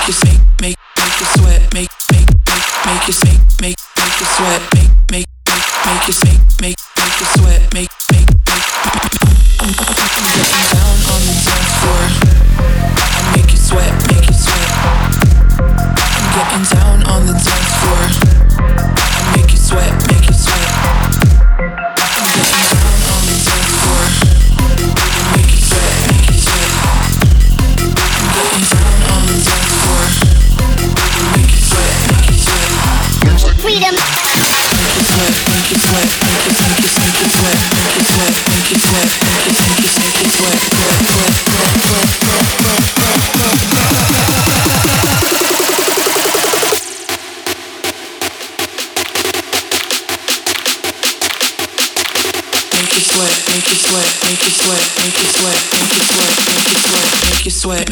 make you sweat, make make you sweat, make make make make you sweat, make make you sweat.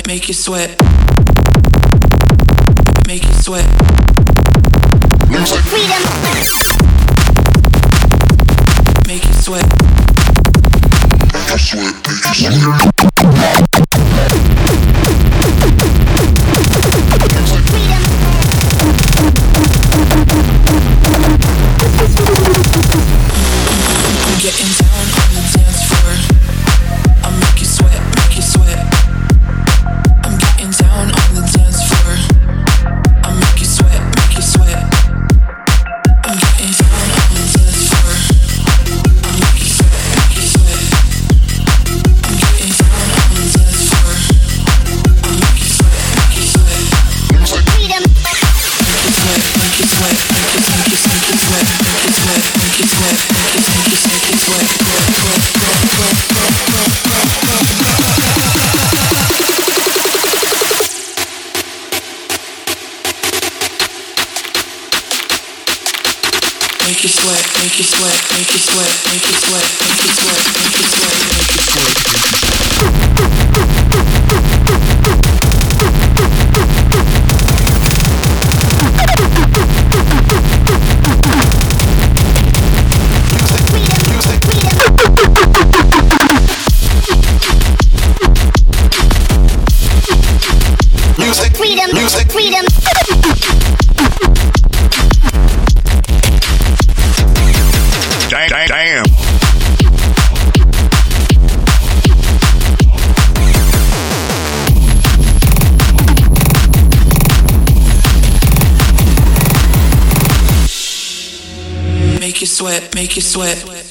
make you sweat. Make you sweat. sweat. I sweat, I sweat. make you sweat, make you sweat, make you sweat, make you sweat, make you sweat. freedom, music, freedom. Damn, damn. Make you sweat, make you sweat.